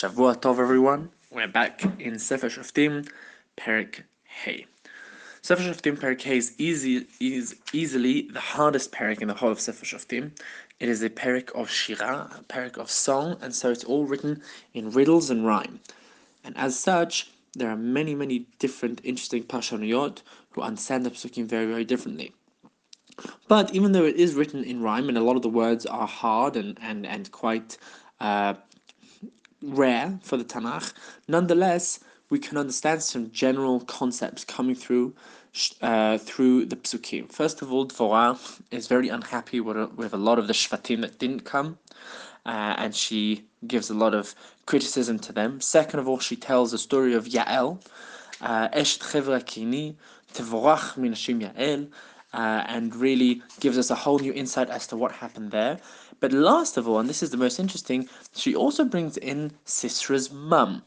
Shavua Tov, everyone. We're back in Sefer Shoftim, Perik Hey. Sefer Shoftim Perik Hey is, easy, is easily the hardest perik in the whole of Sefer Shoftim. It is a perik of Shira, a perik of song, and so it's all written in riddles and rhyme. And as such, there are many, many different interesting Pashaniyot who understand the Pesukim very, very differently. But even though it is written in rhyme and a lot of the words are hard and, and, and quite uh, rare for the Tanakh, nonetheless, we can understand some general concepts coming through uh, through the psukim. First of all, Dvorah is very unhappy with a, with a lot of the shvatim that didn't come, uh, and she gives a lot of criticism to them. Second of all, she tells the story of Yael, uh, Chevra Kini, Minashim Yael, uh, and really gives us a whole new insight as to what happened there. But last of all, and this is the most interesting, she also brings in Sisra's mum.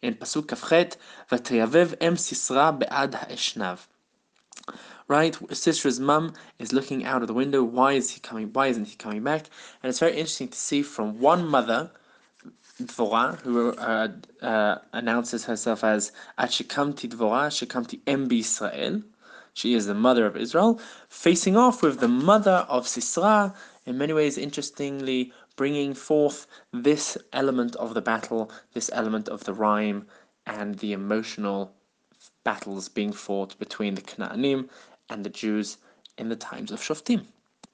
In Pasuk Kafchet, V'teyavev em Sisra be'ad ha'eshnav. Right, Sisra's mum is looking out of the window. Why is he coming? Why isn't he coming back? And it's very interesting to see from one mother, Dvorah, who uh, uh, announces herself as Achikamti Dvorah, Shikamti Em Israel, she is the mother of Israel, facing off with the mother of Sisra, in many ways, interestingly, bringing forth this element of the battle, this element of the rhyme, and the emotional battles being fought between the Canaanim and the Jews in the times of Shoftim.